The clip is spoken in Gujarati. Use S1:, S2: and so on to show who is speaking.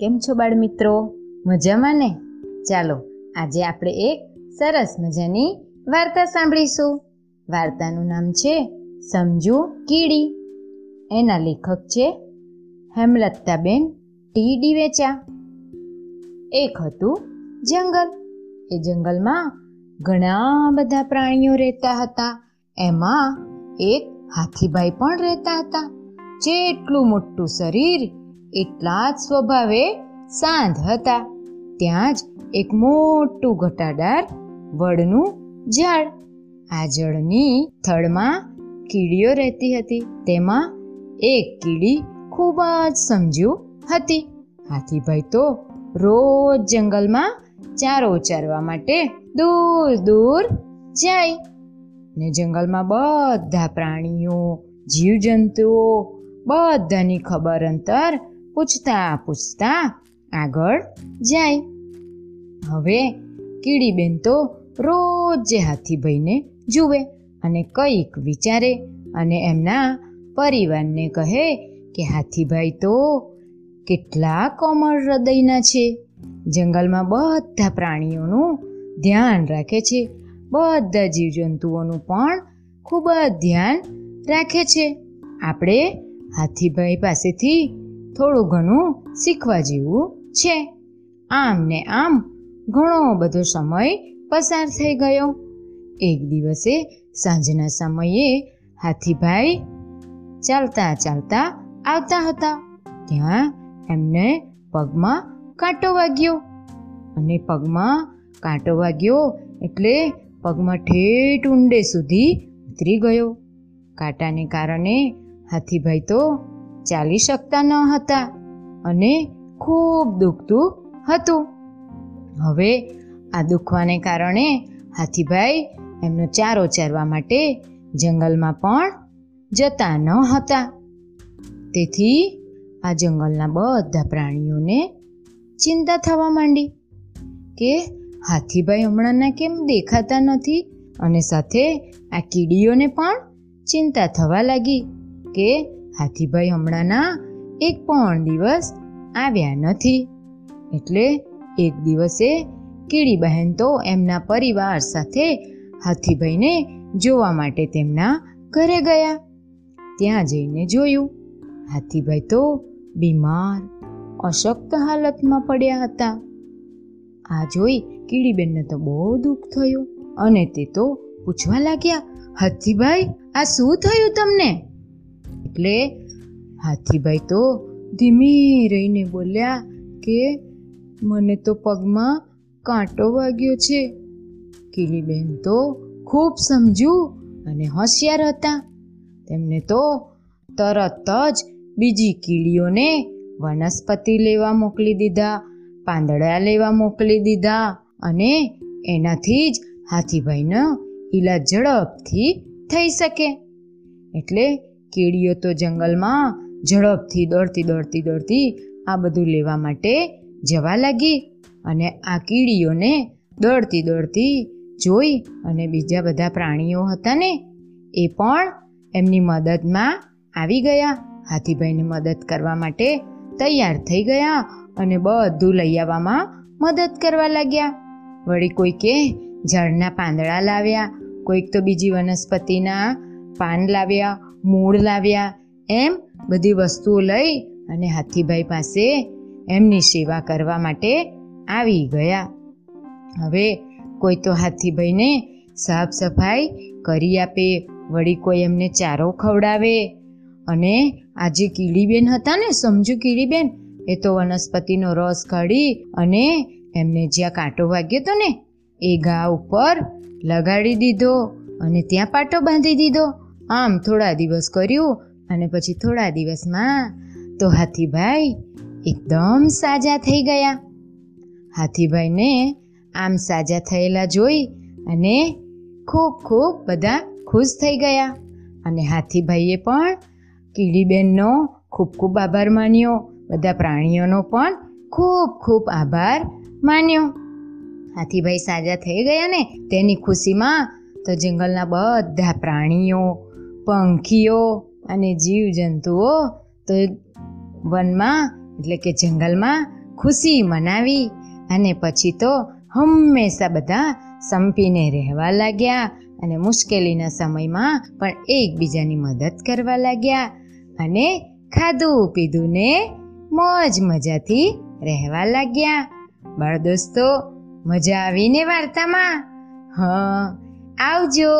S1: કેમ છો બાળ મિત્રો મજામાં ને? ચાલો, આજે આપણે એક સરસ મજાની વાર્તા સાંભળીશું. વાર્તાનું નામ છે સમજુ કીડી. એના લેખક છે હેમલતાબેન ટી ડિવેચા એક હતું જંગલ. એ જંગલમાં ઘણા બધા પ્રાણીઓ રહેતા હતા. એમાં એક હાથીભાઈ પણ રહેતા હતા. જેટલું મોટું શરીર એટલા જ સ્વભાવે સાંધ હતા. ત્યાં જ એક મોટું ઘટાદાર વડનું ઝાડ આ જળની થડમાં કીડીઓ રહેતી હતી. તેમાં એક કીડી ખૂબ જ સમજુ હતી. હાથીભાઈ તો રોજ જંગલમાં ચારો ચારવા માટે દૂર દૂર જાય ને જંગલમાં બધા પ્રાણીઓ, જીવજંતુઓ, બધાની ખબર અંતર પૂછતા પૂછતા આગળ જાય. હવે કીડીબેન તો રોજ હાથીભાઈને જુએ અને કંઈક વિચારે અને એમના પરિવારને કહે કે હાથીભાઈ તો કેટલા કોમળ હૃદયના છે. જંગલમાં બધા પ્રાણીઓનું ધ્યાન રાખે છે. બધા જીવજંતુઓનું પણ ખૂબ જ ધ્યાન રાખે છે. આપણે હાથીભાઈ પાસેથી થોડું ઘણું શીખવા જેવું છે. આમ ને આમ ઘણો બધો સમય પસાર થઈ ગયો. એક દિવસે સાંજના સમયે હાથીભાઈ ચાલતા ચાલતા આવતા હતા. ત્યાં એમને પગમાં કાંટો વાગ્યો. અને પગમાં કાંટો વાગ્યો એટલે પગમાં ઠેઠ ઊંડે સુધી ઉતરી ગયો. કાંટાને કારણે હાથીભાઈ તો ચાલી શકતા ન હતા અને ખૂબ દુખતું હતું. હવે આ દુખવાને કારણે હાથીભાઈ એમનો ચારો ચારવા માટે જંગલમાં પણ જતા ન હતા. તેથી આ જંગલના બધા પ્રાણીઓને ચિંતા થવા માંડી કે હાથીભાઈ હમણાંના કેમ દેખાતા નથી અને સાથે આ કીડીઓને પણ ચિંતા થવા લાગી કે હાથીભાઈ હમણાંના એક પણ દિવસ આવ્યા નથી. એટલે એક દિવસે કીડી બહેન તો એમના પરિવાર સાથે હાથીભાઈને જોવા માટે તેમના ઘરે ગયા. ત્યાં જઈને જોયું, હાથીભાઈ તો બીમાર, અશક્ત હાલતમાં પડ્યા હતા. આ જોઈ કીડીબેનને તો બહુ દુઃખ થયું અને તે તો પૂછવા લાગ્યા, હાથીભાઈ, આ શું થયું તમને? એટલે હાથીભાઈ તો ધીમી રહીને બોલ્યા કે મને તો પગમાં કાંટો વાગ્યો છે. કીડીબેન તો ખૂબ સમજ્યું અને હોશિયાર હતા. તેમને તો તરત જ બીજી કીડીઓને વનસ્પતિ લેવા મોકલી દીધા, પાંદડા લેવા મોકલી દીધા અને એનાથી જ હાથીભાઈનો ઈલાજ ઝડપથી થઈ શકે. એટલે કીડીઓ તો જંગલમાં ઝડપથી દોડતી દોડતી દોડતી આ બધું લેવા માટે જવા લાગી અને આ કીડીઓને દોડતી દોડતી જોઈ અને બીજા બધા પ્રાણીઓ હતા ને, એ પણ એમની મદદમાં આવી ગયા. હાથીભાઈને મદદ કરવા માટે તૈયાર થઈ ગયા અને બધું લઈ આવવામાં મદદ કરવા લાગ્યા. વળી કોઈકે ઝાડના પાંદડા લાવ્યા, કોઈક તો બીજી વનસ્પતિના પાન લાવ્યા મૂળ લાવ્યા. એમ બધી વસ્તુઓ લઈ અને હાથીભાઈ પાસે એમની સેવા કરવા માટે આવી ગયા. હવે કોઈ તો હાથીભાઈને સાફ સફાઈ કરી આપે, વળી કોઈ એમને ચારો ખવડાવે. અને આ જે કીડીબેન હતા ને, સમજુ કીડીબેન એ તો વનસ્પતિનો રસ કાઢી અને એમને જ્યાં કાંટો વાગ્યો હતો ને, એ ઘા ઉપર લગાડી દીધો અને ત્યાં પાટો બાંધી દીધો. આમ થોડા દિવસ કર્યું અને પછી થોડા દિવસમાં તો હાથીભાઈ એકદમ સાજા થઈ ગયા. હાથીભાઈને આમ સાજા થયેલા જોઈ અને ખૂબ ખૂબ બધા ખુશ થઈ ગયા અને હાથીભાઈએ પણ કીડીબેનનો ખૂબ ખૂબ આભાર માન્યો, બધા પ્રાણીઓનો પણ ખૂબ ખૂબ આભાર માન્યો. હાથીભાઈ સાજા થઈ ગયા ને તેની ખુશીમાં તો જંગલના બધા પ્રાણીઓ પંખીઓ અને જીવજંતુઓ તો વનમાં, એટલે કે જંગલમાં ખુશી મનાવી અને પછી તો હંમેશા બધા સંપીને રહેવા લાગ્યા અને મુશ્કેલીના સમયમાં પણ એકબીજાની મદદ કરવા લાગ્યા અને ખાધું પીધું ને મોજ મજાથી રહેવા લાગ્યા. બાળ દોસ્તો, મજા આવીને વાર્તામાં? હા, આવજો.